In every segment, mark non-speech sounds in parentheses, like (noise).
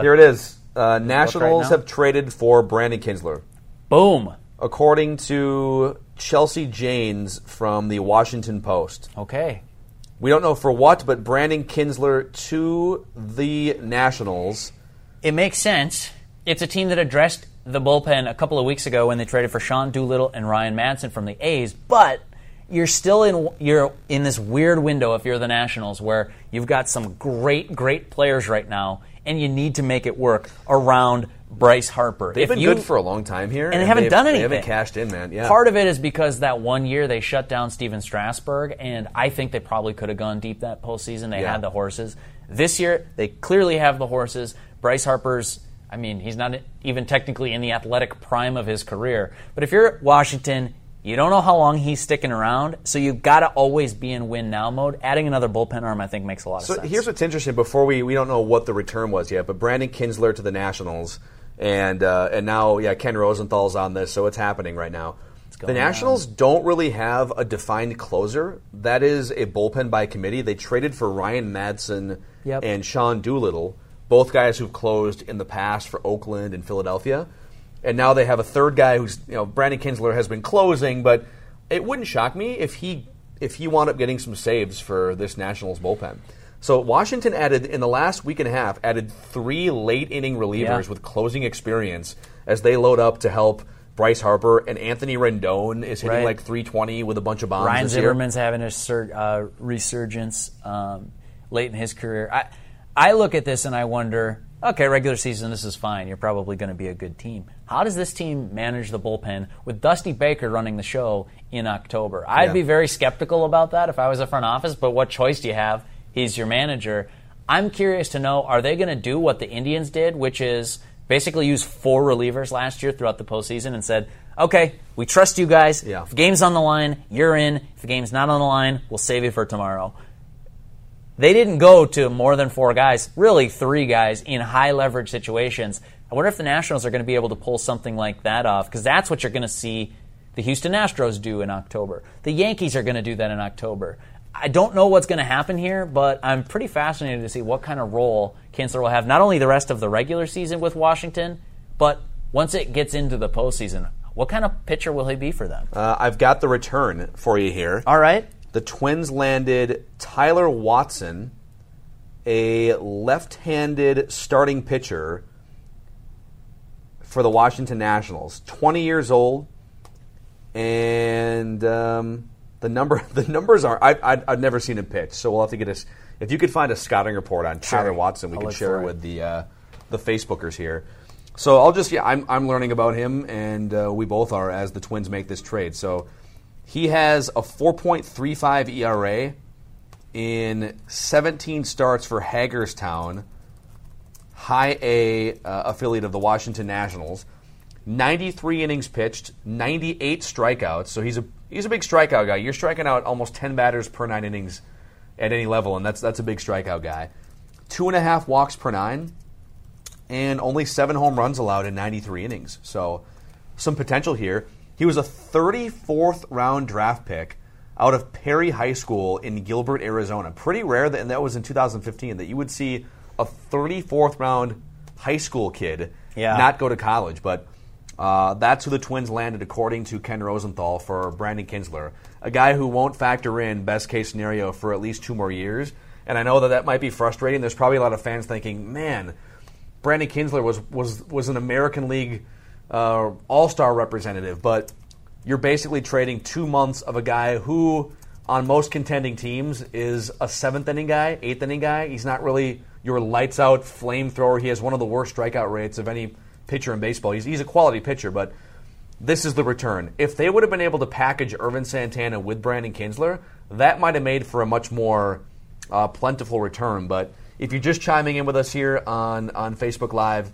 Here it is. Uh, Nationals now? have traded for Brandon Kintzler. Boom. According to Chelsea Janes from the Washington Post. Okay. We don't know for what, but Brandon Kintzler to the Nationals. It makes sense. It's a team that addressed the bullpen a couple of weeks ago when they traded for Sean Doolittle and Ryan Madson from the A's, but you're still in you're in this weird window if you're the Nationals where you've got some great great players right now and you need to make it work around Bryce Harper. They've If been you- good for a long time here, and they haven't done They anything. haven't cashed in, man. Yeah, Part of it is because that one year they shut down Steven Strasburg, and I think they probably could have gone deep that postseason. They Yeah. had the horses. This year, they clearly have the horses. Bryce Harper's, I mean, he's not even technically in the athletic prime of his career. But if you're at Washington, you don't know how long he's sticking around, so you've got to always be in win now mode. Adding another bullpen arm, I think, makes a lot of sense. So here's what's interesting. Before we we don't know what the return was yet, but Brandon Kintzler to the Nationals, and uh, and now yeah, Ken Rosenthal's on this, so it's happening right now. The Nationals don't really have a defined closer. That is a bullpen by committee. They traded for Ryan Madson Yep. and Sean Doolittle, both guys who've closed in the past for Oakland and Philadelphia. And now they have a third guy who's you know Brandon Kintzler has been closing, but it wouldn't shock me if he if he wound up getting some saves for this Nationals bullpen. So Washington added in the last week and a half added three late inning relievers Yeah. with closing experience as they load up to help Bryce Harper and Anthony Rendon is hitting Right. like 320 with a bunch of bombs. Ryan this year. Zimmerman's having a sur- uh, resurgence um, late in his career. I, I look at this and I wonder, okay, regular season, this is fine. You're probably going to be a good team. How does this team manage the bullpen with Dusty Baker running the show in October? I'd Yeah. be very skeptical about that if I was a front office, but what choice do you have? He's your manager. I'm curious to know are they going to do what the Indians did, which is basically use four relievers last year throughout the postseason and said, okay, we trust you guys. Yeah. If the game's on the line, you're in. If the game's not on the line, we'll save you for tomorrow. They didn't go to more than four guys, really three guys in high leverage situations. I wonder if the Nationals are going to be able to pull something like that off because that's what you're going to see the Houston Astros do in October. The Yankees are going to do that in October. I don't know what's going to happen here, but I'm pretty fascinated to see what kind of role Kintzler will have, not only the rest of the regular season with Washington, but once it gets into the postseason. What kind of pitcher will he be for them? Uh, I've got the return for you here. All right. The Twins landed Tyler Watson, a left-handed starting pitcher for the Washington Nationals. 20 years old, and um, the number (laughs) the numbers are I, I, I've never seen him pitch, so we'll have to get us. If you could find a scouting report on Tyler Watson, we I'll could share it. with the uh, the Facebookers here. So I'll just yeah, I'm I'm learning about him, and uh, we both are as the Twins make this trade. So he has a 4.35 ERA in 17 starts for Hagerstown, High A uh, affiliate of the Washington Nationals. 93 innings pitched, 98 strikeouts. So he's a he's a big strikeout guy. You're striking out almost 10 batters per nine innings at any level, and that's that's a big strikeout guy. Two and a half walks per nine, and only seven home runs allowed in 93 innings. So some potential here. He was a 34th round draft pick out of Perry High School in Gilbert, Arizona. Pretty rare, that, and that was in 2015, that you would see a 34th round high school kid Yeah. not go to college. But uh, that's who the Twins landed, according to Ken Rosenthal, for Brandon Kintzler, a guy who won't factor in best case scenario for at least two more years. And I know that that might be frustrating. There's probably a lot of fans thinking, man, Brandon Kintzler was was was an American League uh, All Star representative, but you're basically trading two months of a guy who, on most contending teams, is a seventh inning guy, eighth inning guy. He's not really your lights out flamethrower. He has one of the worst strikeout rates of any pitcher in baseball. He's, he's a quality pitcher, but this is the return. If they would have been able to package Ervin Santana with Brandon Kintzler, that might have made for a much more uh, plentiful return. But if you're just chiming in with us here on, on Facebook Live,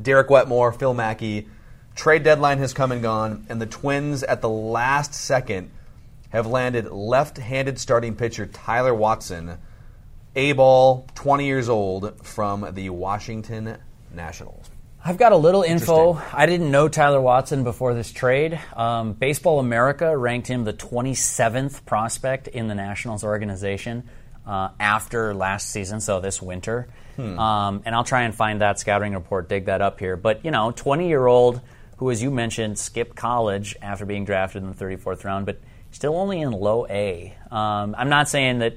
Derek Wetmore, Phil Mackey, trade deadline has come and gone, and the Twins at the last second have landed left handed starting pitcher Tyler Watson, A ball, 20 years old, from the Washington Nationals. I've got a little info. I didn't know Tyler Watson before this trade. Um, Baseball America ranked him the 27th prospect in the Nationals organization. uh, after last season, so this winter. Um, and I'll try and find that scouting report, dig that up here. But, you know, 20 year old who, as you mentioned, skipped college after being drafted in the 34th round, but still only in low A. Um, I'm not saying that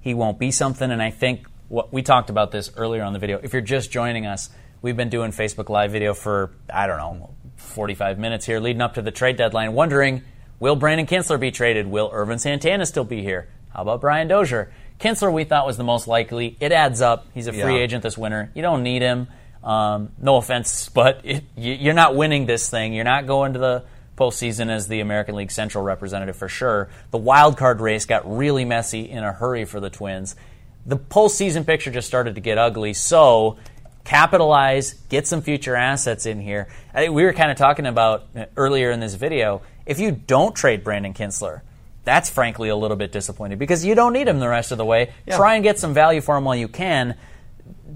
he won't be something, and I think what we talked about this earlier on the video. If you're just joining us, we've been doing Facebook Live video for, I don't know, 45 minutes here leading up to the trade deadline, wondering will Brandon Kintzler be traded? Will Ervin Santana still be here? How about Brian Dozier? Kintzler, we thought was the most likely. It adds up. He's a free Yeah. agent this winter. You don't need him. Um, no offense, (laughs) but it, you, you're not winning this thing. You're not going to the postseason as the American League Central representative for sure. The wild card race got really messy in a hurry for the Twins. The postseason picture just started to get ugly. So capitalize, get some future assets in here. I think we were kind of talking about uh, earlier in this video. If you don't trade Brandon Kintzler, that's frankly a little bit disappointing because you don't need him the rest of the way. Try and get some value for him while you can.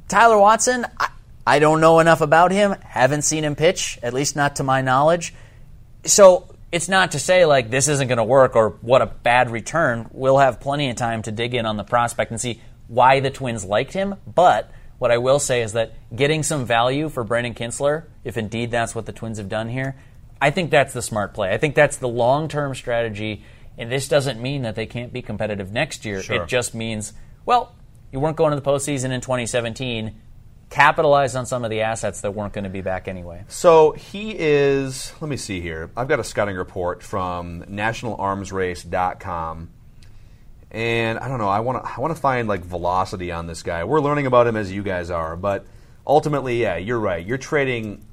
Tyler Watson, I, I don't know enough about him. Haven't seen him pitch, at least not to my knowledge. So it's not to say like this isn't going to work or what a bad return. We'll have plenty of time to dig in on the prospect and see why the Twins liked him. But what I will say is that getting some value for Brandon Kintzler, if indeed that's what the Twins have done here, I think that's the smart play. I think that's the long term strategy. And this doesn't mean that they can't be competitive next year. Sure. It just means, well, you weren't going to the postseason in 2017. Capitalize on some of the assets that weren't going to be back anyway. So he is, let me see here. I've got a scouting report from nationalarmsrace.com. And I don't know, I want to I want to find like velocity on this guy. We're learning about him as you guys are, but ultimately, yeah, you're right. You're trading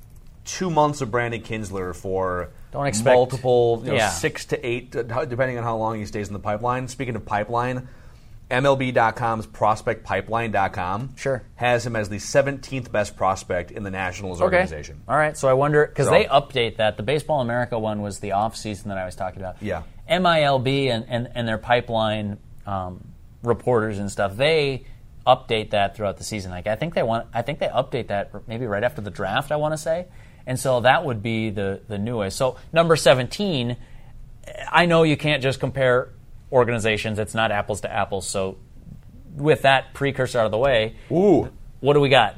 2 months of Brandon Kintzler for Don't expect- multiple, you know, yeah. 6 to 8 uh, depending on how long he stays in the pipeline. Speaking of pipeline, MLB.com's prospectpipeline.com Sure. has him as the 17th best prospect in the Nationals organization. All right. So I wonder because So- they update that. The Baseball America one was the off season that I was talking about. Yeah. MILB and, and, and their pipeline um, reporters and stuff. They update that throughout the season. Like I think they want. I think they update that maybe right after the draft. I want to say. And so that would be the the newest. So number seventeen. I know you can't just compare organizations. It's not apples to apples. So with that precursor out of the way, Ooh. what do we got?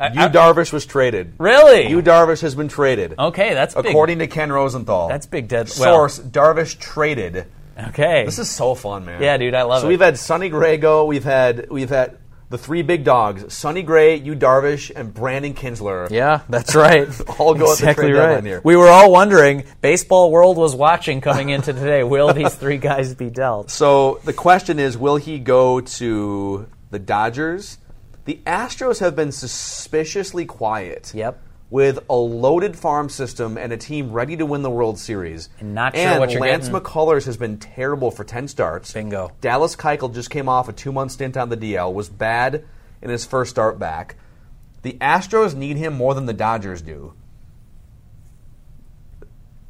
Yu Darvish was traded. really? Yu Darvish has been traded. Okay, that's big. According to Ken Rosenthal. That's big dead- well- Source, Darvish traded. Okay. This is so fun, man. Yeah, dude, I love so it. So we've had Sonny Gray go. We've had we've had the three big dogs: Sonny Gray, Yu Darvish, and Brandon Kintzler. yeah, that's right. (laughs) All go exactly right. here. We were all wondering. Baseball world was watching coming into today. Will these three guys be dealt? So the question is, will he go to the Dodgers? The Astros have been suspiciously quiet. Yep. With a loaded farm system and a team ready to win the World Series. And not sure And what you're Lance getting. McCullers has been terrible for 10 starts. Bingo. Dallas Keuchel just came off a two month stint on the DL, was bad in his first start back. The Astros need him more than the Dodgers do.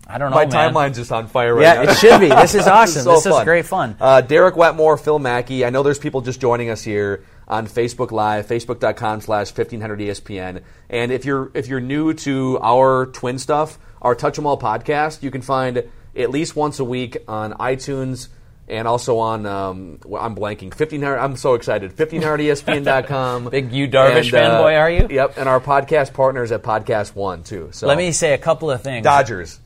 I don't know, My man. timeline's just on fire right Yeah, now. it should be. This is (laughs) awesome. so this is fun. great fun. Uh, Derek Wetmore, Phil Mackey. I know there's people just joining us here on Facebook Live, facebook.com slash 1500ESPN. And if you're if you're new to our twin stuff, our Touch 'em All podcast, you can find at least once a week on iTunes and also on um, I'm blanking 1500 I'm so excited 1500ESPN.com (laughs) Big Yu Darvish fanboy, are you? Yep, and our podcast partners at Podcast One too. So Let me say a couple of things. Dodgers.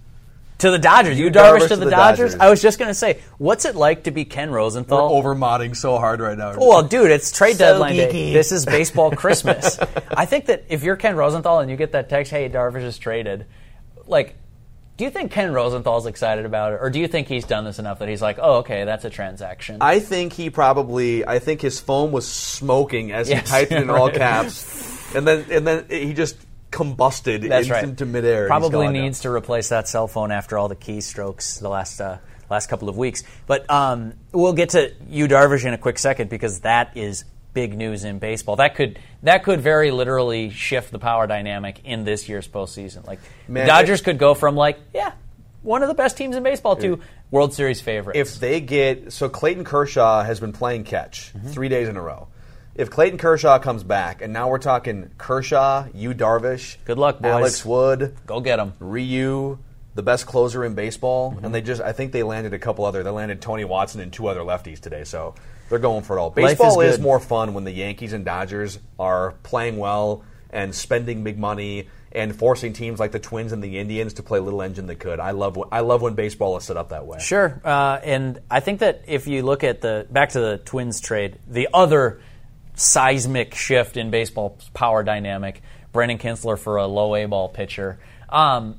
To the Dodgers. You Yu Darvish, Darvish to the, Dodgers? I was just going to say, what's it like to be Ken Rosenthal? over modding so hard right now. Well, dude, it's trade So deadline day. This is baseball (laughs) Christmas. I think that if you're Ken Rosenthal and you get that text, "Hey, Darvish is traded," like, do you think Ken Rosenthal's excited about it, or do you think he's done this enough that he's like, "Oh, okay, that's a transaction"? I think he probably. I think his phone was smoking as Yes, he typed it in all caps, and then and then he just combusted that's into, right. into midair. Probably gone now. needs to replace that cell phone after all the keystrokes the last uh, last couple of weeks. But um, we'll get to Yu Darvish in a quick second because that is big news in baseball. That could that could very literally shift the power dynamic in this year's postseason. Like Man, Dodgers could go from like yeah one of the best teams in baseball to World Series favorites. If they get so, Clayton Kershaw has been playing catch Mm-hmm. three days in a row. If Clayton Kershaw comes back, and now we're talking Kershaw, Yu Darvish, Good luck, boys. Alex Wood, go get him. Ryu, the best closer in baseball, Mm-hmm. and they just I think they landed a couple other. They landed Tony Watson and two other lefties today. So They're going for it all. Life is Baseball is, more fun when the Yankees and Dodgers are playing well and spending big money and forcing teams like the Twins and the Indians to play little engine that could. I love I love when baseball is set up that way. Sure, uh, and I think that if you look at the back to the Twins trade, the other seismic shift in baseball power dynamic, Brandon Kintzler for a low A ball pitcher. Um,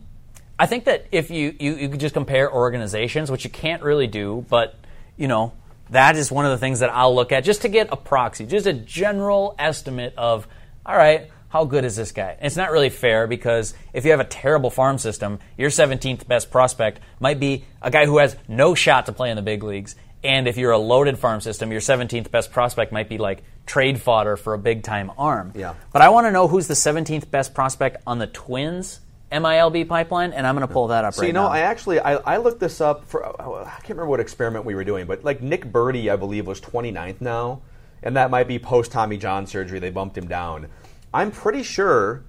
I think that if you, you you could just compare organizations, which you can't really do, but you know that is one of the things that I'll look at just to get a proxy, just a general estimate of all right. How good is this guy? And it's not really fair because if you have a terrible farm system, your 17th best prospect might be a guy who has no shot to play in the big leagues. And if you're a loaded farm system, your 17th best prospect might be like trade fodder for a big time arm. Yeah. But I want to know who's the 17th best prospect on the Twins MILB pipeline, and I'm going to pull that up So right you know, now. I actually I, I looked this up for uh, I can't remember what experiment we were doing, but like Nick Burdi, I believe was 29th now, and that might be post Tommy John surgery. They bumped him down. I'm pretty sure,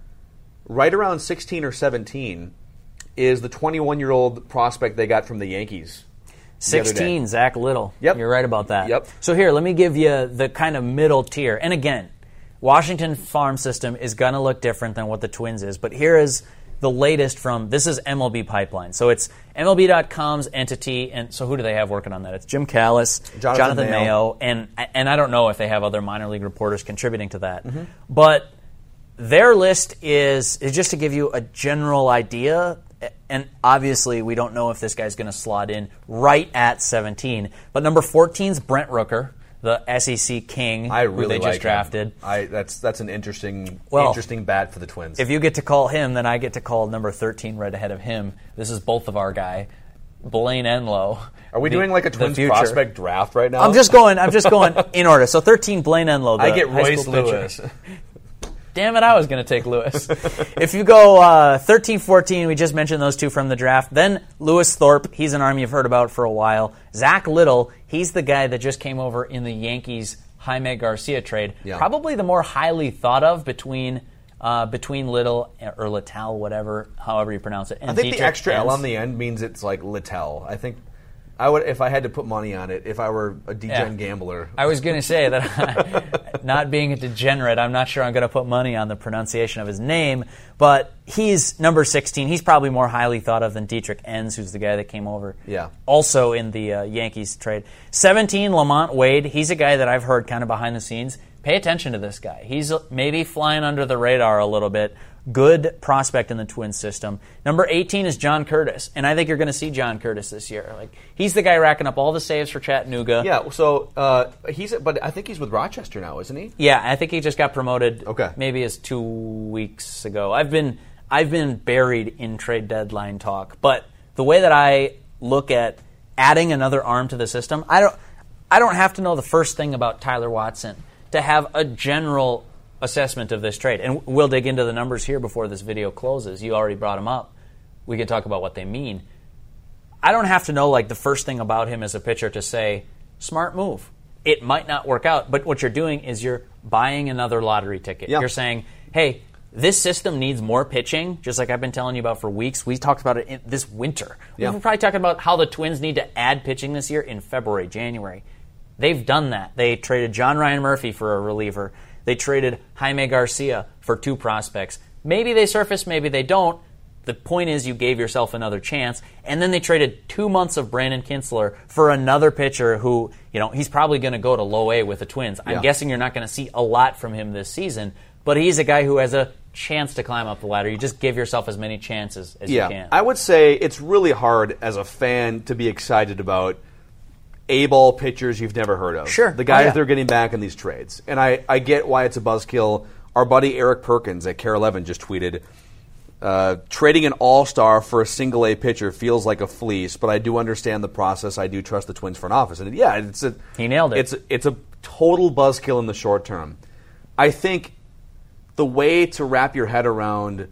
right around 16 or 17, is the 21 year old prospect they got from the Yankees. The other day. 16, Zach Little. Yep. You're right about that. Yep. So here, let me give you the kind of middle tier. And again, Washington farm system is going to look different than what the Twins is, but here is the latest from this is MLB Pipeline. So it's MLB.com's entity, and so who do they have working on that? It's Jim Callis, Jonathan Mayo. Mayo, and and I don't know if they have other minor league reporters contributing to that, Mm-hmm. but their list is, is just to give you a general idea. And obviously, we don't know if this guy's going to slot in right at 17. But number 14 is Brent Rooker, the SEC king, I really who they like just him. drafted. I that's that's an interesting Well, interesting bat for the Twins. If you get to call him, then I get to call number 13 right ahead of him. This is both of our guy, Blaine Enlow. Are we the- doing like a Twins prospect draft right now? I'm just going. I'm just going in order. So 13, Blaine Enlow. I get Royce. Lewis. Damn it, I was going to take Lewis. if you go uh, 13 14, we just mentioned those two from the draft. Then Lewis Thorpe, he's an arm you've heard about for a while. Zach Little, he's the guy that just came over in the Yankees Jaime Garcia trade. Yeah. Probably the more highly thought of between. Uh, between Little or Littell, whatever, however you pronounce it. And I think Dietrich the extra L on the end means it's like Littell. I think I would if I had to put money on it. If I were a degen Yeah. gambler, I was going to say that (laughs) not being a degenerate, I'm not sure I'm going to put money on the pronunciation of his name, but he's number 16. He's probably more highly thought of than Dietrich Enns, who's the guy that came over. Yeah. Also in the uh, Yankees trade. 17, Lamont Wade. He's a guy that I've heard kind of behind the scenes. Pay attention to this guy. He's maybe flying under the radar a little bit. Good prospect in the Twins system. Number 18 is John Curtis, and I think you're going to see John Curtis this year. Like he's the guy racking up all the saves for Chattanooga. yeah. So uh, he's but I think he's with Rochester now, isn't he? Yeah, I think he just got promoted. Okay. maybe as two weeks ago. I've been I've been buried in trade deadline talk, but the way that I look at adding another arm to the system, I don't I don't have to know the first thing about Tyler Watson to have a general assessment of this trade. And we'll dig into the numbers here before this video closes. You already brought them up. We can talk about what they mean. I don't have to know like the first thing about him as a pitcher to say smart move. It might not work out, but what you're doing is you're buying another lottery ticket. Yeah. You're saying, "Hey, this system needs more pitching," just like I've been telling you about for weeks. We talked about it in, this winter. Yeah. We're probably talking about how the Twins need to add pitching this year in February, January. They've done that. They traded John Ryan Murphy for a reliever. They traded Jaime Garcia for two prospects. Maybe they surface, maybe they don't. The point is, you gave yourself another chance, and then they traded two months of Brandon Kintzler for another pitcher who, you know, he's probably going to go to low A with the Twins. I'm Yeah. guessing you're not going to see a lot from him this season, but he's a guy who has a chance to climb up the ladder. You just give yourself as many chances as Yeah, you can. I would say it's really hard as a fan to be excited about A ball pitchers you've never heard of. Sure. The guys Oh, yeah. they're getting back in these trades. And I, I get why it's a buzzkill. Our buddy Eric Perkins at KARE 11 just tweeted uh, trading an all star for a single A pitcher feels like a fleece, but I do understand the process. I do trust the Twins front office. And yeah, it's a, He nailed it. It's, it's a total buzzkill in the short term. I think the way to wrap your head around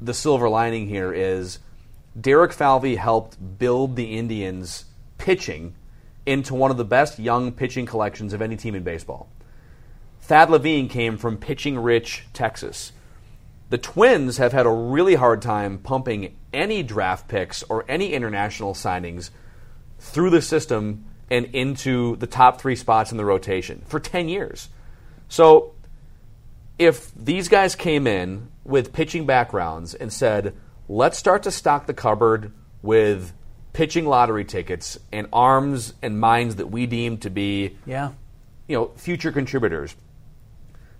the silver lining here is Derek Falvey helped build the Indians pitching into one of the best young pitching collections of any team in baseball. Thad Levine came from pitching rich Texas. The Twins have had a really hard time pumping any draft picks or any international signings through the system and into the top three spots in the rotation for 10 years. So if these guys came in with pitching backgrounds and said, let's start to stock the cupboard with pitching lottery tickets and arms and minds that we deem to be Yeah. you know future contributors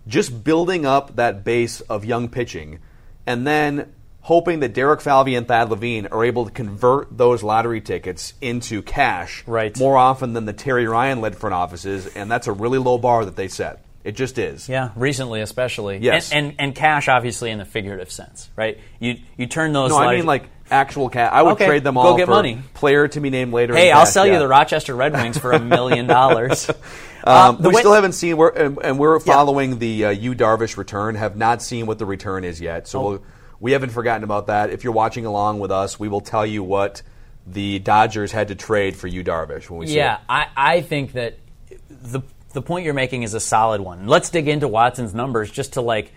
just building up that base of young pitching and then hoping that Derek Falvey and Thad Levine are able to convert those lottery tickets into cash Right. more often than the Terry Ryan led front offices and that's a really low bar that they set it just is Yeah, recently especially. Yes. And, and and cash obviously in the figurative sense, right? You you turn those no I mean like actual cash I would Okay, trade them all go get for money. player to be named later Hey, I'll sell yeah. you the Rochester Red Wings for a (laughs) million dollars. Um, Uh, we way- still haven't seen, we're, and, and we're following the uh, Yu Darvish return. Have not seen what the return is yet, Oh. so we'll, we haven't forgotten about that. If you're watching along with us, we will tell you what the Dodgers had to trade for Yu Darvish when we see Yeah, it. I, I think that the the point you're making is a solid one. Let's dig into Watson's numbers just to like.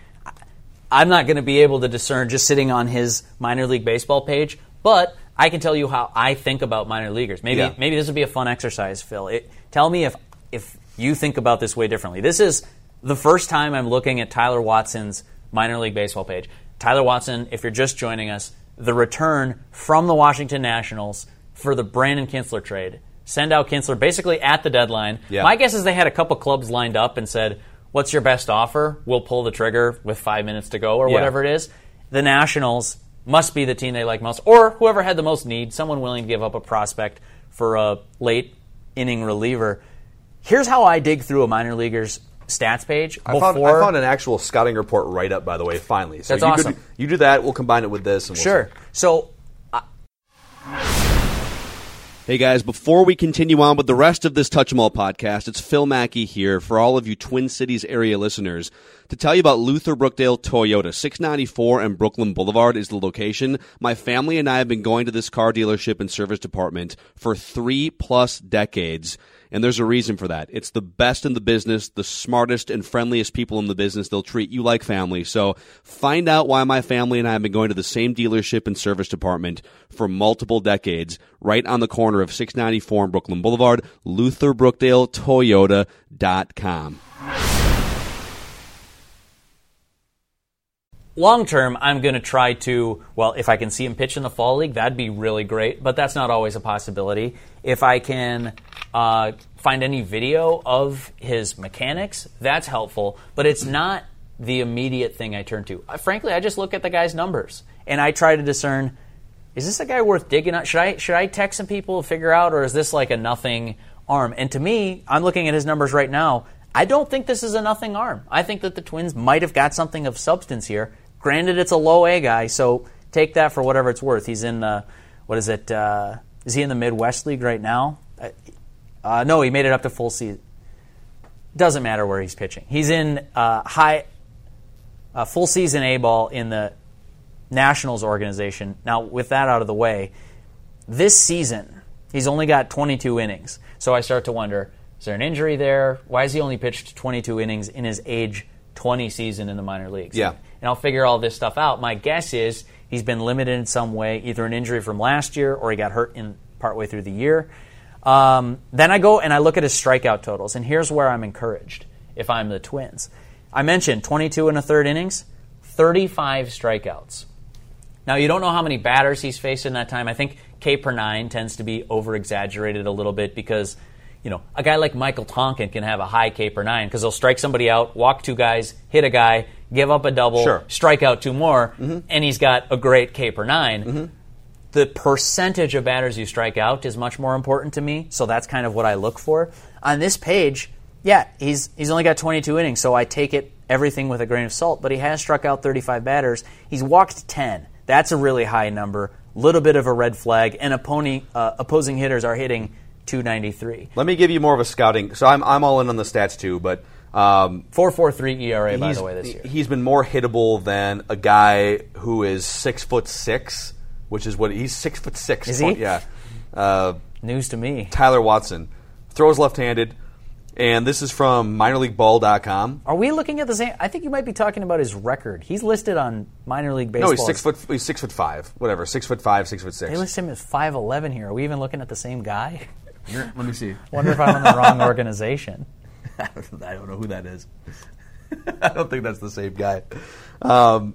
I'm not going to be able to discern just sitting on his minor league baseball page, but I can tell you how I think about minor leaguers. Maybe Yeah. maybe this would be a fun exercise, Phil. It, tell me if if you think about this way differently. This is the first time I'm looking at Tyler Watson's minor league baseball page. Tyler Watson, if you're just joining us, the return from the Washington Nationals for the Brandon Kintzler trade. Send out Kintzler basically at the deadline. Yeah. My guess is they had a couple clubs lined up and said, "What's your best offer? We'll pull the trigger with five minutes to go, or Yeah. whatever it is." The Nationals must be the team they like most, or whoever had the most need, someone willing to give up a prospect for a late inning reliever. Here's how I dig through a minor leaguer's stats page I found, I found an actual scouting report right up, by the way, finally. So That's you awesome. Could, you do that, we'll combine it with this. And we'll sure. So Hey guys, before we continue on with the rest of this Touch 'em All podcast, it's Phil Mackey here for all of you Twin Cities area listeners to tell you about Luther Brookdale Toyota. 694 and Brooklyn Boulevard is the location. My family and I have been going to this car dealership and service department for three plus decades. And there's a reason for that. It's the best in the business, the smartest and friendliest people in the business. They'll treat you like family. So find out why my family and I have been going to the same dealership and service department for multiple decades, right on the corner of 694 and Brooklyn Boulevard, LutherBrookdaleToyota.com. long term, I'm going to try to, well, if I can see him pitch in the fall league, that'd be really great, but that's not always a possibility. If I can uh, find any video of his mechanics, that's helpful, but it's not the immediate thing I turn to. Uh, frankly, I just look at the guy's numbers and I try to discern is this a guy worth digging out? Should I should I text some people to figure out, or is this like a nothing arm? And to me, I'm looking at his numbers right now. I don't think this is a nothing arm. I think that the Twins might have got something of substance here. Granted, it's a low A guy, so take that for whatever it's worth. He's in uh, what is it? Uh, is he in the Midwest League right now? Uh, uh, no, he made it up to full season. Doesn't matter where he's pitching. He's in uh, high, uh, full season A ball in the Nationals organization. Now, with that out of the way, this season he's only got 22 innings. So I start to wonder: is there an injury there? Why has he only pitched 22 innings in his age 20 season in the minor leagues? Yeah. And I'll figure all this stuff out. My guess is he's been limited in some way, either an injury from last year or he got hurt in partway through the year. Um, then I go and I look at his strikeout totals, and here's where I'm encouraged. If I'm the Twins, I mentioned 22 and a third innings, 35 strikeouts. Now you don't know how many batters he's faced in that time. I think K per nine tends to be over exaggerated a little bit because you know a guy like Michael Tonkin can have a high K per nine because he'll strike somebody out, walk two guys, hit a guy, give up a double, Sure. strike out two more, and he's got a great K per 9 The percentage of batters you strike out is much more important to me, so that's kind of what I look for. On this page, yeah, he's he's only got 22 innings, so I take it everything with a grain of salt. But he has struck out 35 batters. He's walked 10. That's a really high number. Little bit of a red flag, and opponent, uh, opposing hitters are hitting 293. Let me give you more of a scouting. So I'm, I'm all in on the stats too, but um, 4.43 ERA by the way this year. he's been more hittable than a guy who is six foot six, which is what he's six foot six. Is he? Yeah. Uh, News to me. Tyler Watson throws left-handed, and this is from minorleagueball.com. Are we looking at the same? I think you might be talking about his record. He's listed on minor league baseball. No, he's six foot. He's six foot five. Whatever, six foot five, six foot six. They list him as 5'11 here. Are we even looking at the same guy? Let me see. Wonder if I'm in the wrong (laughs) organization. (laughs) I don't know who that is. (laughs) I don't think that's the same guy. Um,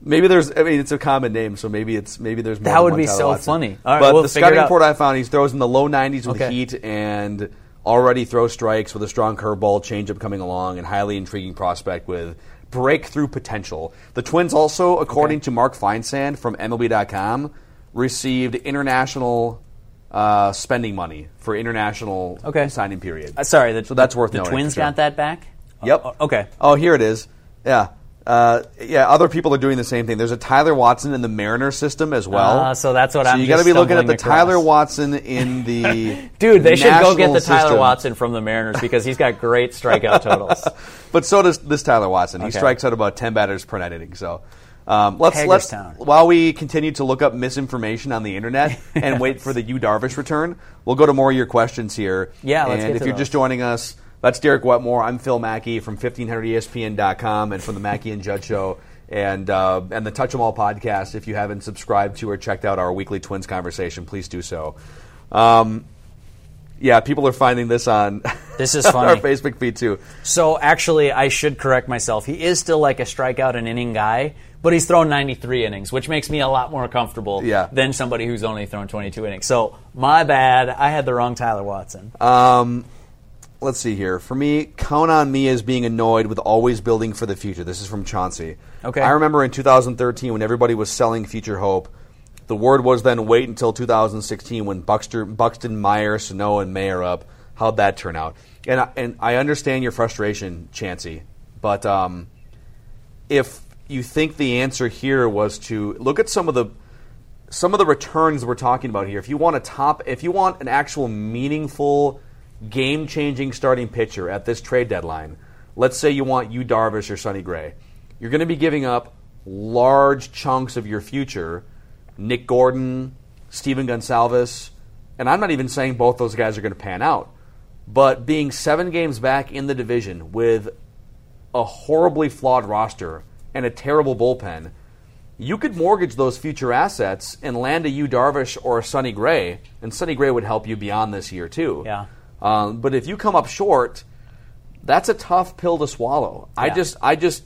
maybe there's. I mean, it's a common name, so maybe it's maybe there's. More That would be Tyler so Watson. funny. All right, but we'll the scouting report I found, he throws in the low 90s with Okay. heat and already throws strikes with a strong curveball, changeup coming along, and highly intriguing prospect with breakthrough potential. The Twins also, according to Mark Feinsand from MLB.com, received international. Uh, spending money for international Okay. signing period. Uh, sorry, the, So that's worth the Twins sure. got that back. Yep. Oh, okay. Oh, here it is. Yeah. Uh, yeah, other people are doing the same thing. There's a Tyler Watson in the Mariner system as well. Ah, so that's what so I'm So you gotta be looking at the across. Tyler Watson in the (laughs) Dude, they should go get the Tyler system. Watson from the Mariners because he's got great strikeout totals. (laughs) But so does this Tyler Watson. He Okay. strikes out about ten batters per inning. So um, let's let's while we continue to look up misinformation on the internet (laughs) and wait for the Yu Darvish return, we'll go to more of your questions here. Yeah, let's and if you're those. just joining us, that's Derek Wetmore. I'm Phil Mackey from 1500ESPN.com and from the Mackey and Judd Show. And uh, and the Touch 'Em All podcast. If you haven't subscribed to or checked out our weekly Twins conversation, please do so. Um, yeah, people are finding this on This is (laughs) our. Facebook feed too. So actually, I should correct myself. He is still like a strikeout an inning guy, but he's thrown 93 innings, which makes me a lot more comfortable Yeah. than somebody who's only thrown 22 innings. So my bad. I had the wrong Tyler Watson. Um, let's see here. For me, count on me as being annoyed with always building for the future. This is from Chauncey. Okay. I remember in 2013 when everybody was selling future hope. The word was then wait until 2016 when Buxton, Buxton Meyer, Sano, and May are up. How'd that turn out? And I, and I understand your frustration, Chancey, but um, if you think the answer here was to look at some of the some of the returns we're talking about here. If you want a top, if you want an actual meaningful, game-changing starting pitcher at this trade deadline, let's say you want Yu Darvish or Sonny Gray, you're going to be giving up large chunks of your future. Nick Gordon, Stephen Gonsalves, and I'm not even saying both those guys are going to pan out, but being seven games back in the division with a horribly flawed roster and a terrible bullpen, you could mortgage those future assets and land a Yu Darvish or a Sonny Gray, and Sonny Gray would help you beyond this year too. Yeah. Um, but if you come up short, that's a tough pill to swallow. I just, I just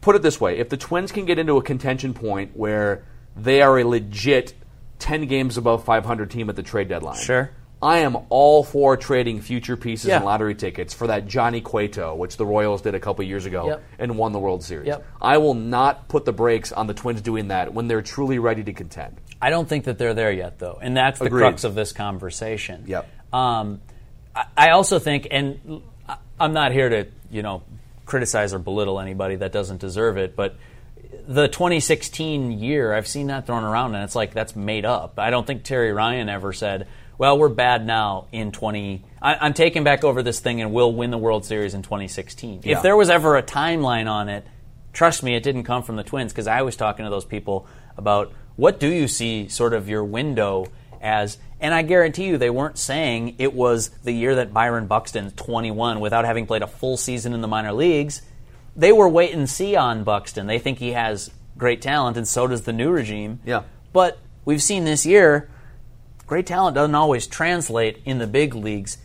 put it this way: if the Twins can get into a contention point where they are a legit ten games above 500 team at the trade deadline, Sure. I am all for trading future pieces Yeah. and lottery tickets for that Johnny Cueto, which the Royals did a couple years ago Yep. and won the World Series. Yep. I will not put the brakes on the Twins doing that when they're truly ready to contend. I don't think that they're there yet, though, and that's the Agreed. crux of this conversation. Yep. Um, I, I also think, and I'm not here to, you know, criticize or belittle anybody that doesn't deserve it, but the 2016 year, I've seen that thrown around, and it's like that's made up. I don't think Terry Ryan ever said, "Well, we're bad now in 20." I, I'm taking back over this thing, and we'll win the World Series in 2016. Yeah. If there was ever a timeline on it, trust me, it didn't come from the Twins because I was talking to those people about what do you see sort of your window as. And I guarantee you, they weren't saying it was the year that Byron Buxton, 21, without having played a full season in the minor leagues. They were wait and see on Buxton. They think he has great talent, and so does the new regime. Yeah. But we've seen this year, great talent doesn't always translate in the big leagues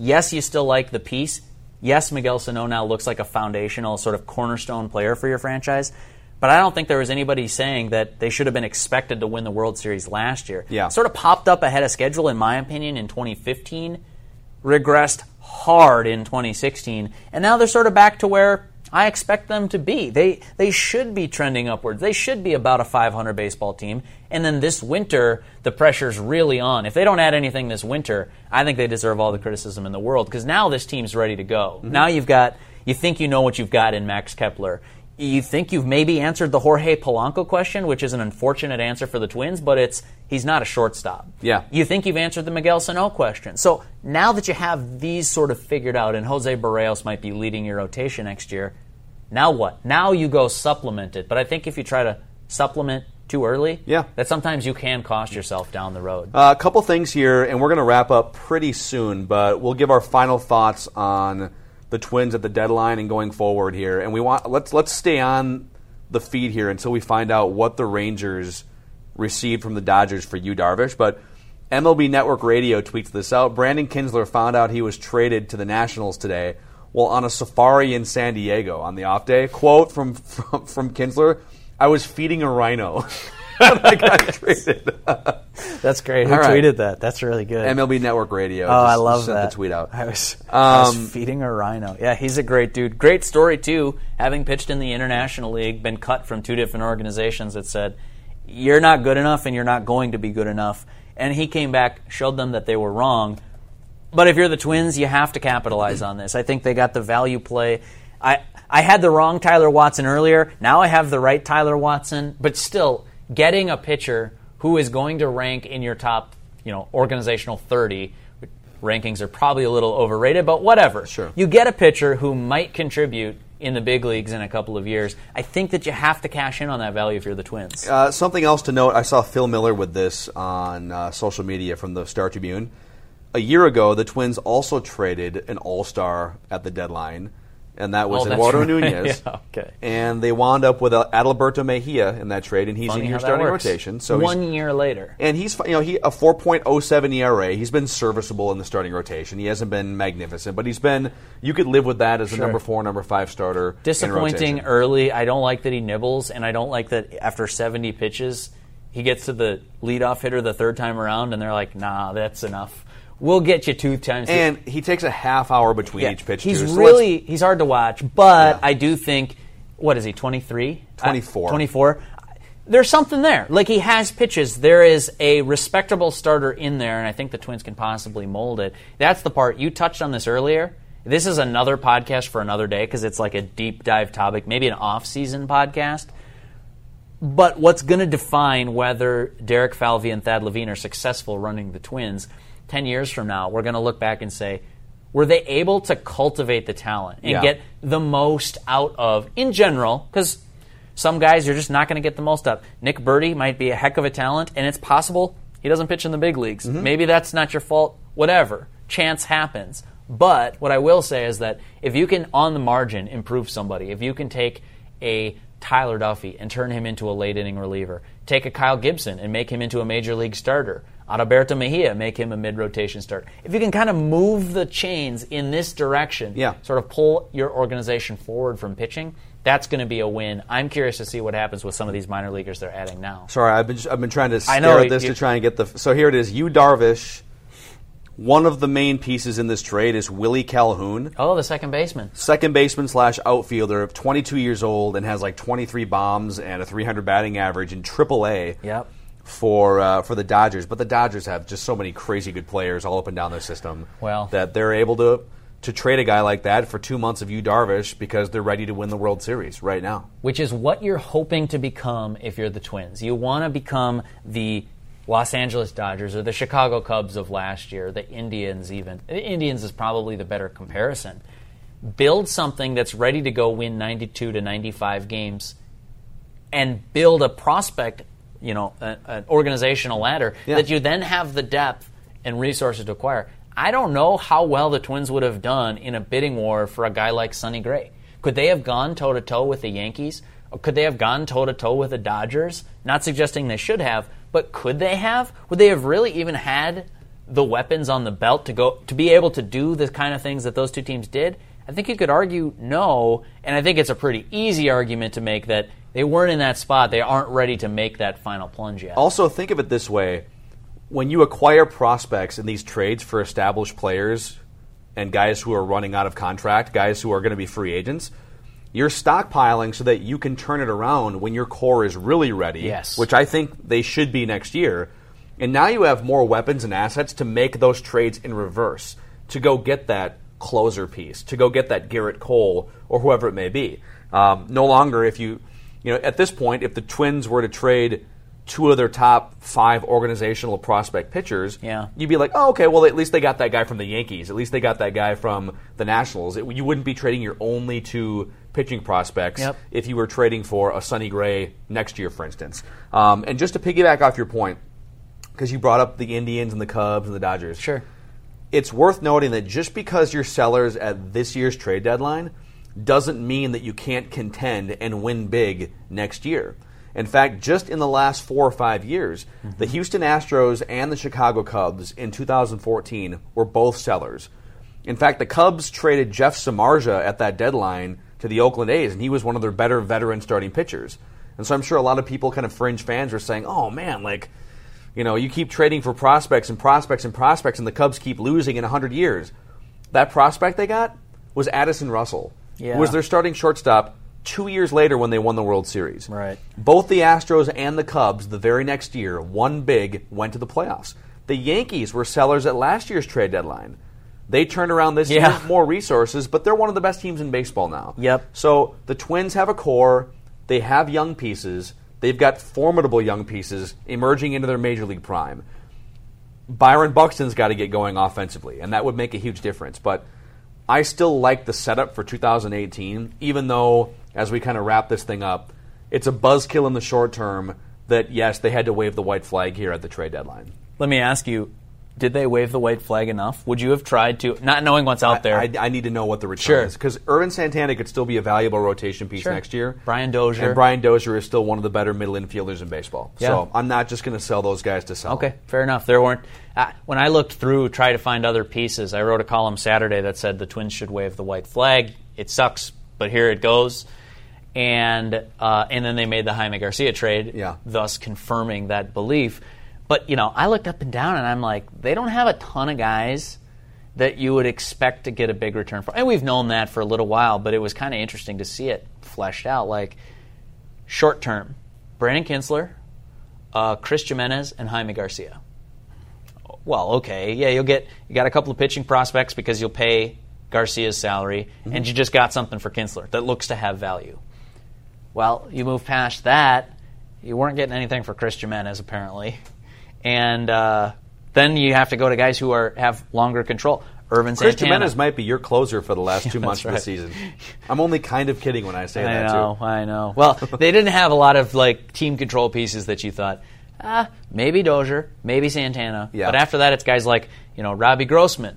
yes, you still like the piece. Yes, Miguel Sano now looks like a foundational sort of cornerstone player for your franchise. But I don't think there was anybody saying that they should have been expected to win the World Series last year. Yeah. Sort of popped up ahead of schedule, in my opinion, in 2015, regressed hard in 2016, and now they're sort of back to where I expect them to be. They they should be trending upwards. They should be about a 500 baseball team. And then this winter, the pressure's really on. If they don't add anything this winter, I think they deserve all the criticism in the world because now this team's ready to go. Mm-hmm. Now you've got you think you know what you've got in Max Kepler. You think you've maybe answered the Jorge Polanco question, which is an unfortunate answer for the Twins, but it's he's not a shortstop. Yeah. You think you've answered the Miguel Sano question. So now that you have these sort of figured out, and Jose Berrios might be leading your rotation next year, now what? Now you go supplement it. But I think if you try to supplement too early, Yeah. that sometimes you can cost yourself down the road. Uh, a couple things here, and we're going to wrap up pretty soon, but we'll give our final thoughts on the Twins at the deadline and going forward here. And we want let's let's stay on the feed here until we find out what the Rangers received from the Dodgers for Yu, Darvish. But MLB Network Radio tweets this out. Brandon Kintzler found out he was traded to the Nationals today while on a safari in San Diego on the off day. Quote from (laughs) from, from Kintzler: "I was feeding a rhino." (laughs) when (laughs) I got (laughs) traded. That's great. Who All right. tweeted that? That's really good. MLB Network Radio. Oh, I love sent that. the tweet out. I was, I was Um, feeding a rhino. Yeah, he's a great dude. Great story too. Having pitched in the international league, been cut from two different organizations that said you're not good enough and you're not going to be good enough. And he came back, showed them that they were wrong. But if you're the Twins, you have to capitalize on this. I think they got the value play. I I had the wrong Tyler Watson earlier. Now I have the right Tyler Watson. But still, getting a pitcher who is going to rank in your top, you know, organizational 30 rankings are probably a little overrated, but whatever. Sure. You get a pitcher who might contribute in the big leagues in a couple of years. I think that you have to cash in on that value if you're the Twins. Uh, something else to note: I saw Phil Miller with this on uh, social media from the Star Tribune. A year ago, the Twins also traded an All Star at the deadline, and that was Oh, Eduardo right. (laughs) Nunez. Yeah, okay. And they wound up with uh, Adalberto Mejia in that trade, and he's Funny in your starting works. rotation. So one year later. and he's you know he a 4.07 ERA. He's been serviceable in the starting rotation. He hasn't been magnificent, but he's been you could live with that as a number 4, number 5 starter. Disappointing early. I don't like that he nibbles, and I don't like that after 70 pitches, he gets to the leadoff hitter the third time around, and they're like, nah, that's enough. We'll get you two times. And he takes a half hour between Yeah, each pitch. He's too. So really he's hard to watch, but Yeah. I do think what is he 23? 24. Uh, 24. There's something there. Like he has pitches. There is a respectable starter in there, and I think the Twins can possibly mold it. That's the part you touched on this earlier. This is another podcast for another day because it's like a deep dive topic, maybe an off-season podcast. But what's going to define whether Derek Falvey and Thad Levine are successful running the Twins 10 years from now, we're going to look back and say, were they able to cultivate the talent and Yeah. get the most out of, in general, because some guys you're just not going to get the most out. Nick Burdi might be a heck of a talent, and it's possible he doesn't pitch in the big leagues. Mm-hmm. Maybe that's not your fault. Whatever. Chance happens. But what I will say is that if you can, on the margin, improve somebody, if you can take a Tyler Duffey and turn him into a late inning reliever, take a Kyle Gibson and make him into a major league starter, Adalberto Mejia, make him a mid rotation starter. If you can kind of move the chains in this direction, Yeah. sort of pull your organization forward from pitching, that's going to be a win. I'm curious to see what happens with some of these minor leaguers they're adding now. Sorry, I've been I've been trying to stare know, at this you- to try and get the. So here it is. Yu Darvish. One of the main pieces in this trade is Willie Calhoun, Oh, the second baseman. second baseman slash outfielder, 22 years old, and has like 23 bombs and a 300 batting average in AAA. Yep. For uh, for the Dodgers, but the Dodgers have just so many crazy good players all up and down their system. Well- that they're able to to trade a guy like that for two months of Yu Darvish because they're ready to win the World Series right now. which is what you're hoping to become if you're the Twins. You want to become the Los Angeles Dodgers or the Chicago Cubs of last year, the Indians even. The Indians is probably the better comparison. Build something that's ready to go win 92 to 95 games and build a prospect, you know, a- an organizational ladder Yeah. that you then have the depth and resources to acquire. I don't know how well the Twins would have done in a bidding war for a guy like Sonny Gray. Could they have gone toe to toe with the Yankees? Or could they have gone toe to toe with the Dodgers? Not suggesting they should have, but could they have? Would they have really even had the weapons on the belt to go to be able to do the kind of things that those two teams did? I think you could argue no, and I think it's a pretty easy argument to make that they weren't in that spot. They aren't ready to make that final plunge yet. Also, think of it this way: when you acquire prospects in these trades for established players and guys who are running out of contract, guys who are going to be free agents, you're stockpiling so that you can turn it around when your core is really ready. Yes. which I think they should be next year. And now you have more weapons and assets to make those trades in reverse to go get that closer piece, to go get that Gerrit Cole or whoever it may be. Um, no longer, if you, you know, at this point, if the Twins were to trade two of their top five organizational prospect pitchers, Yeah. you'd be like, oh, okay, well, at least they got that guy from the Yankees. At least they got that guy from the Nationals. It, you wouldn't be trading your only two pitching prospects Yep. if you were trading for a Sonny Gray next year, for instance. Um, and just to piggyback off your point, because you brought up the Indians and the Cubs and the Dodgers. Sure. It's worth noting that just because you're sellers at this year's trade deadline doesn't mean that you can't contend and win big next year. In fact, just in the last four or five years, the mm-hmm. Houston Astros and the Chicago Cubs in 2014 were both sellers. In fact, the Cubs traded Jeff Samardzija at that deadline to the Oakland A's, and he was one of their better veteran starting pitchers. And so I'm sure a lot of people, kind of fringe fans, are saying, "Oh man, like." You know, you keep trading for prospects and prospects and prospects, and the Cubs keep losing in 100 years. That prospect they got was Addison Russell, Yeah. who was their starting shortstop two years later when they won the World Series. Right. Both the Astros and the Cubs the very next year, one big, went to the playoffs. The Yankees were sellers at last year's trade deadline. They turned around this Yeah. year, more resources, but they're one of the best teams in baseball now. Yep. So the Twins have a core, they have young pieces, they've got formidable young pieces emerging into their major league prime. Byron Buxton's got to get going offensively, and that would make a huge difference. But I still like the setup for 2018, even though, as we kind of wrap this thing up, it's a buzzkill in the short term that, yes, they had to wave the white flag here at the trade deadline. Let me ask you: Did they wave the white flag enough? Would you have tried to, not knowing what's out there? I, I, I need to know what the return Sure. is because Ervin Santana could still be a valuable rotation piece Sure. next year. Brian Dozier. and Brian Dozier is still one of the better middle infielders in baseball. Yeah. So I'm not just going to sell those guys to sell. Okay, fair enough. There weren't. Uh, when I looked through, try to find other pieces. I wrote a column Saturday that said the Twins should wave the white flag. It sucks, but here it goes. And uh, and then they made the Jaime Garcia trade, Yeah. thus confirming that belief. But you know, I looked up and down, and I'm like, they don't have a ton of guys that you would expect to get a big return for. And we've known that for a little while, but it was kind of interesting to see it fleshed out. Like short term, Brandon Kintzler, uh, Chris Gimenez, and Jaime Garcia. Well, okay, yeah, you'll get you got a couple of pitching prospects because you'll pay Garcia's salary, and you just got something for Kintzler that looks to have value. Well, you move past that, you weren't getting anything for Chris Gimenez apparently, and uh, then you have to go to guys who are have longer control. Ervin Chris Santana. Gimenez might be your closer for the last (laughs) two months of the season. I'm only kind of kidding when I say I that know, too. I know. Well, they didn't have a lot of like team control pieces that you thought, ah, maybe Dozier, maybe Santana. Yeah. But after that, it's guys like you know Robbie Grossman.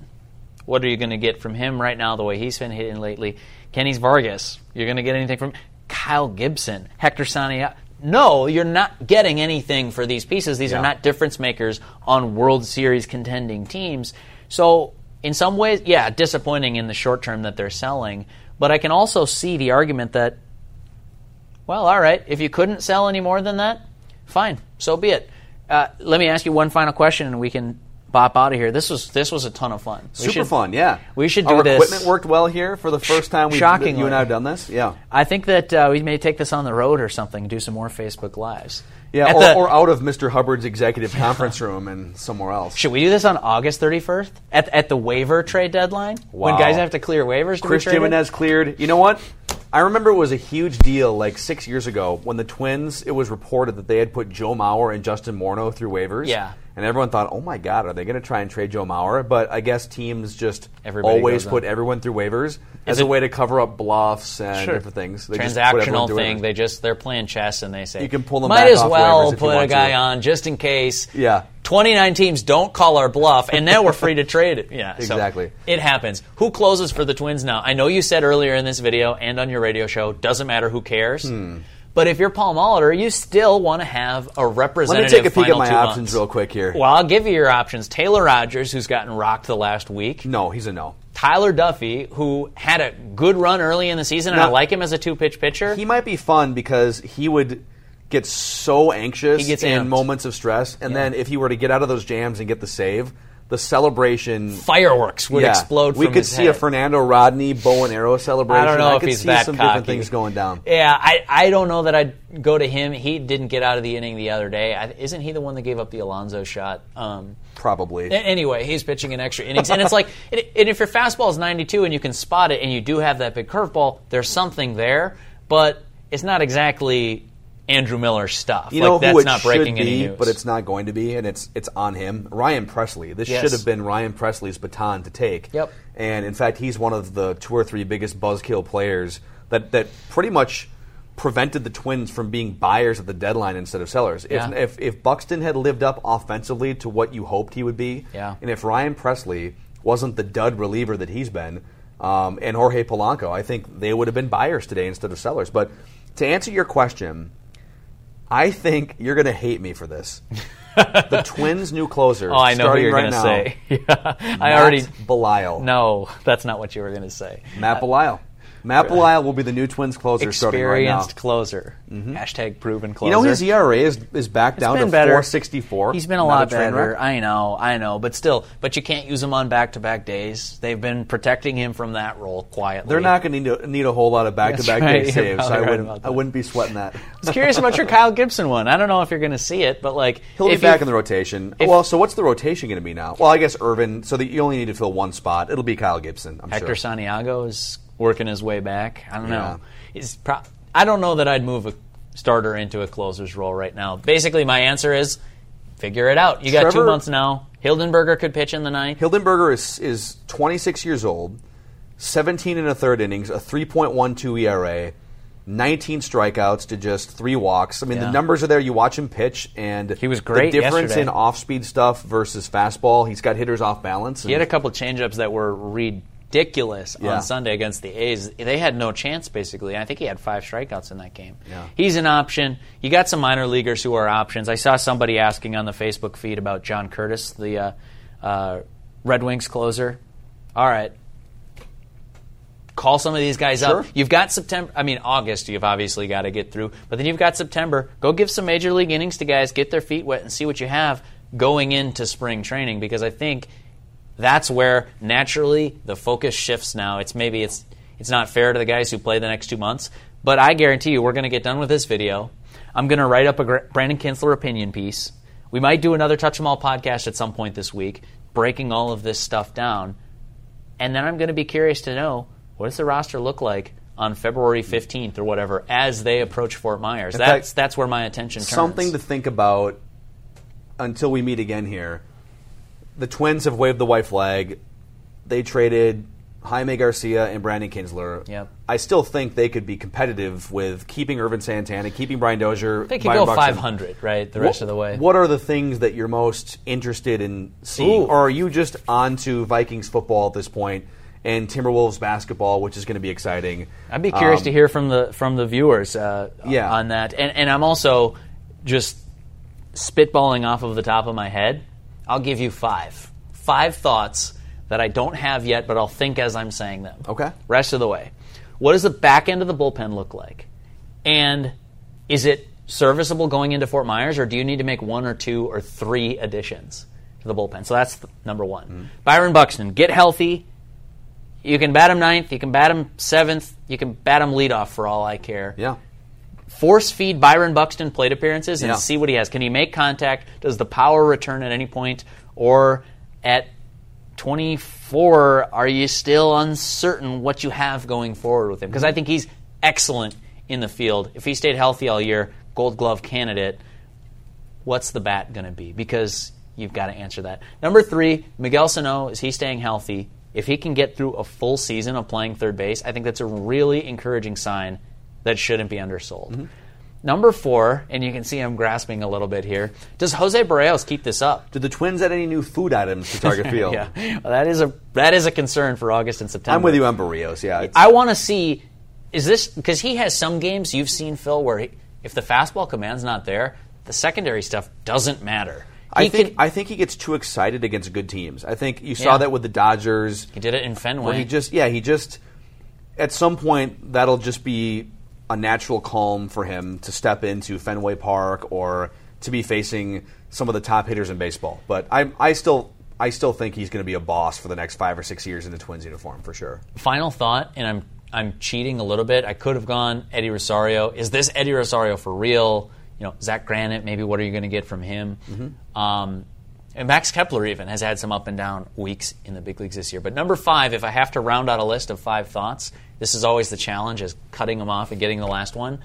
What are you going to get from him right now? The way he's been hitting lately, Kennys Vargas. You're going to get anything from Kyle Gibson, Hector Sania. No, you're not getting anything for these pieces. These Yeah. are not difference makers on World Series contending teams. So, in some ways, yeah, disappointing in the short term that they're selling. But I can also see the argument that well, all right. If you couldn't sell any more than that, fine. So be it. Uh, let me ask you one final question, and we can bop out of here. This was this was a ton of fun. We Super should- fun, yeah. we should do Our this- equipment worked well here for the first time we Shockingly. you and I have done this. Yeah, I think that uh, we may take this on the road or something. Do some more Facebook lives. yeah, or, the- or out of Mr. Hubbard's executive conference room and somewhere else. should we do this on August 31st at, at the waiver trade deadline when guys have to clear waivers? To Chris? Gimenez cleared. You know what? I remember it was a huge deal like six years ago when the Twins. It was reported that they had put Joe Mauer and Justin Morneau through waivers. Yeah. and everyone thought, "Oh my God, are they going to try and trade Joe Mauer?" But I guess teams just Everybody always put on. everyone through waivers as a way to cover up bluffs and Sure. different things. They just transactional through thing. They just they're playing chess and they say You can pull them Might back as off well waivers if you put a guy to." on just in case. Yeah. 29 teams don't call our bluff, and now we're free to trade it. Yeah, so Exactly. it happens. Who closes for the Twins now? I know you said earlier in this video and on your radio show, doesn't matter who cares. Hmm. But if you're Paul Molitor, you still want to have a representative. Let me take a peek at my options months. real quick here. Well, I'll give you your options. Taylor Rogers, who's gotten rocked the last week. No, he's a no. Tyler Duffey, who had a good run early in the season, and I like him as a two pitch pitcher. He might be fun because he would get so anxious in moments of stress, and Yeah. then if he were to get out of those jams and get the save, the celebration Fireworks would yeah, explode We could see a. Fernando Rodney bow and arrow celebration. I don't know if could he's see that some cocky. different things going down. Yeah, I, I don't know that I'd go to him. He didn't get out of the inning the other day. I, isn't he the one that gave up the Alonso shot? Um, Probably. anyway, he's pitching an extra innings, and it's like, (laughs) and and if your fastball is 92 and you can spot it, and you do have that big curveball, there's something there, but it's not exactly Andrew Miller stuff. You like know that's who it not should be, any news. but it's not going to be, and it's it's on him. Ryan Pressly. This Yes. should have been Ryan Pressly's baton to take. Yep. And in fact, he's one of the two or three biggest buzzkill players that that pretty much prevented the Twins from being buyers at the deadline instead of sellers. Yeah. If, if if Buxton had lived up offensively to what you hoped he would be, Yeah. and if Ryan Pressly wasn't the dud reliever that he's been, um, and Jorge Polanco, I think they would have been buyers today instead of sellers. But to answer your question I think you're going to hate me for this. (laughs) the Twins' new closer. Oh, I know who you're right going to say. Yeah, (laughs) I already Belisle. no. That's not what you were going to say. Matt Belisle. Belisle will be the new Twins closer starting right now. Experienced closer. Mm-hmm. Hashtag proven closer. You know his ERA is, is back down to better. 464. He's been a lot better. I know, I know, but still, but you can't use him on back-to-back days. They've been protecting him from that role quietly. They're not going to need, a whole lot of back-to-back right. (laughs) day saves. I wouldn't. I wouldn't be sweating that. I was curious about your Kyle Gibson one. I don't know if you're going to see it, but like He'll be back in the rotation. if- well, so what's the rotation going to be now? Well, I guess Ervin. So that you only need to fill one spot. It'll be Kyle Gibson. I'm Hector sure. Santiago is working his way back. I don't Yeah. know. He's pro- I don't know that I'd move a starter into a closer's role right now. Basically, my answer is figure it out. You got two months now. Hildenberger could pitch in the ninth. Hildenberger is is 26 years old, 17 and a third innings, a 3.12 ERA, 19 strikeouts to just three walks. I mean, Yeah. the numbers are there. You watch him pitch, and He was great The difference yesterday. in off-speed stuff versus fastball. He's got hitters off balance. He had a couple changeups that were ridiculous Yeah. on Sunday against the A's. They had no chance basically. I think he had five strikeouts in that game. Yeah. He's an option. You got some minor leaguers who are options. I saw somebody asking on the Facebook feed about John Curtis, the uh, uh, Red Wings closer. All right. Call some of these guys Sure. up. You've got September. I mean, August. You've obviously got to get through, but then you've got September. Go give some major league innings to guys, get their feet wet, and see what you have going into spring training. Because I think that's where naturally the focus shifts now. It's maybe it's it's not fair to the guys who play the next two months, but I guarantee you we're going to get done with this video. I'm going to write up a Gra- Brandon Kintzler opinion piece. We might do another Touch 'Em All podcast at some point this week, breaking all of this stuff down, and then I'm going to be curious to know what does the roster look like on February 15th or whatever as they approach Fort Myers. That's that's where my attention turns. something to think about until we meet again here. The Twins have waved the white flag. They traded Jaime Garcia and Brandon Kintzler. Yep. I still think they could be competitive with keeping Ervin Santana, keeping Brian Dozier. they could Byron go Buxton. 500 right the rest What- of the way. What are the things that you're most interested in seeing, Ooh. or are you just on to Vikings football at this point and Timberwolves basketball, which is going to be exciting? I'd be curious Um, to hear from the from the viewers uh, Yeah. on that. And and I'm also just spitballing off of the top of my head. I'll give you five. Five thoughts that I don't have yet, but I'll think as I'm saying them. Okay. Rest of the way. What does the back end of the bullpen look like? And is it serviceable going into Fort Myers, or do you need to make one or two or three additions to the bullpen? So that's th- number one. Mm-hmm. Byron Buxton, get healthy. You can bat him ninth, you can bat him seventh, you can bat him leadoff for all I care. Yeah. Force feed Byron Buxton plate appearances and Yeah. see what he has. Can he make contact? Does the power return at any point? Or at 24, are you still uncertain what you have going forward with him? Because I think he's excellent in the field. If he stayed healthy all year, gold glove candidate, what's the bat going to be? Because you've got to answer that. Number three, Miguel Sano, is he staying healthy? If he can get through a full season of playing third base, I think that's a really encouraging sign that shouldn't be undersold. Number four, and you can see I'm grasping a little bit here. Does Jose Berrios keep this up? Did the Twins add any new food items to Target (laughs) Field? Yeah, well, that is a that is a concern for August and September. I'm with you on Berrios. Yeah, I want to see is this because he has some games you've seen Phil where he, if the fastball command's not there, the secondary stuff doesn't matter. I think I think he gets too excited against good teams. I think you saw Yeah. that with the Dodgers. he did it in Fenway. He just yeah he just at some point that'll just be a natural calm for him to step into Fenway Park or to be facing some of the top hitters in baseball. But I I still I still think he's going to be a boss for the next five or six years in the Twins uniform for sure. Final thought, and I'm I'm cheating a little bit. I could have gone Eddie Rosario. Is this Eddie Rosario for real? You know, Zach Granite. Maybe what are you going to get from him? Um, and Max Kepler even has had some up and down weeks in the big leagues this year. But number five, if I have to round out a list of five thoughts, this is always the challenge: is cutting them off and getting the last one.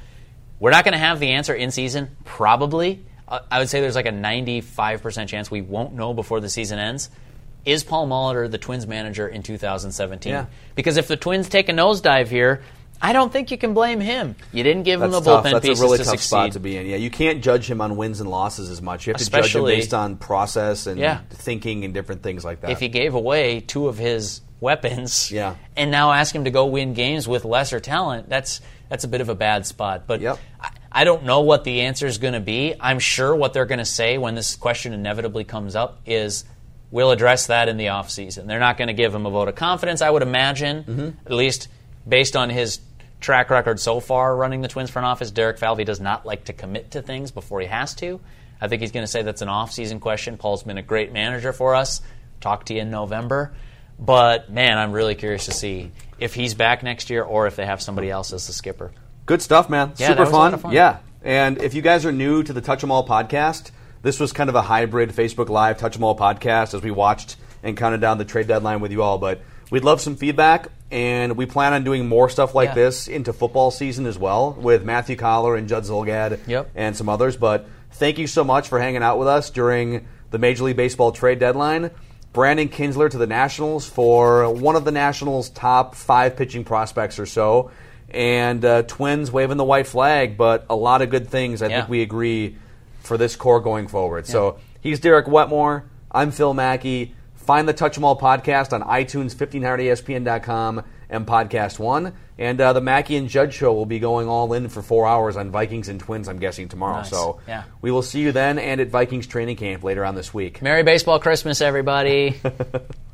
We're not going to have the answer in season, probably. I would say there's like a 95% chance we won't know before the season ends. Is Paul Molitor the Twins manager in 2017? Yeah. Because if the Twins take a nosedive here, I don't think you can blame him. You didn't give him That's the tough. bullpen That's pieces a really to tough succeed. spot to be in. Yeah, you can't judge him on wins and losses as much. You have to judge him based on process and Yeah. thinking and different things like that. if he gave away two of his weapons Yeah. and now ask him to go win games with lesser talent, that's that's a bit of a bad spot. But Yep. I, I don't know what the answer is going to be. I'm sure what they're going to say when this question inevitably comes up is we'll address that in the offseason. They're not going to give him a vote of confidence, I would imagine, Mm-hmm. at least based on his track record so far running the Twins front office. Derek Falvey does not like to commit to things before he has to. I think he's going to say that's an offseason question. Paul's been a great manager for us. Talk to you in November. But man, I'm really curious to see if he's back next year or if they have somebody else as the skipper. Good stuff, man. Yeah, Super that was a fun. fun. Yeah. And if you guys are new to the Touch 'em All podcast, this was kind of a hybrid Facebook Live Touch 'em All podcast as we watched and counted down the trade deadline with you all. But we'd love some feedback, and we plan on doing more stuff like Yeah. this into football season as well with Matthew Coller and Judd Zulgad Yep. and some others. But thank you so much for hanging out with us during the Major League Baseball trade deadline. Brandon Kintzler to the Nationals for one of the Nationals' top five pitching prospects or so. And uh, Twins waving the white flag, but a lot of good things I Yeah. think we agree for this core going forward. So he's Derek Wetmore. I'm Phil Mackey. Find the Touch 'em All podcast on iTunes, 1500ESPN.com, and Podcast One. And uh, the Mackey and Judge show will be going all in for four hours on Vikings and Twins, I'm guessing, tomorrow. Nice. So Yeah. we will see you then and at Vikings training camp later on this week. Merry Baseball Christmas, everybody. (laughs)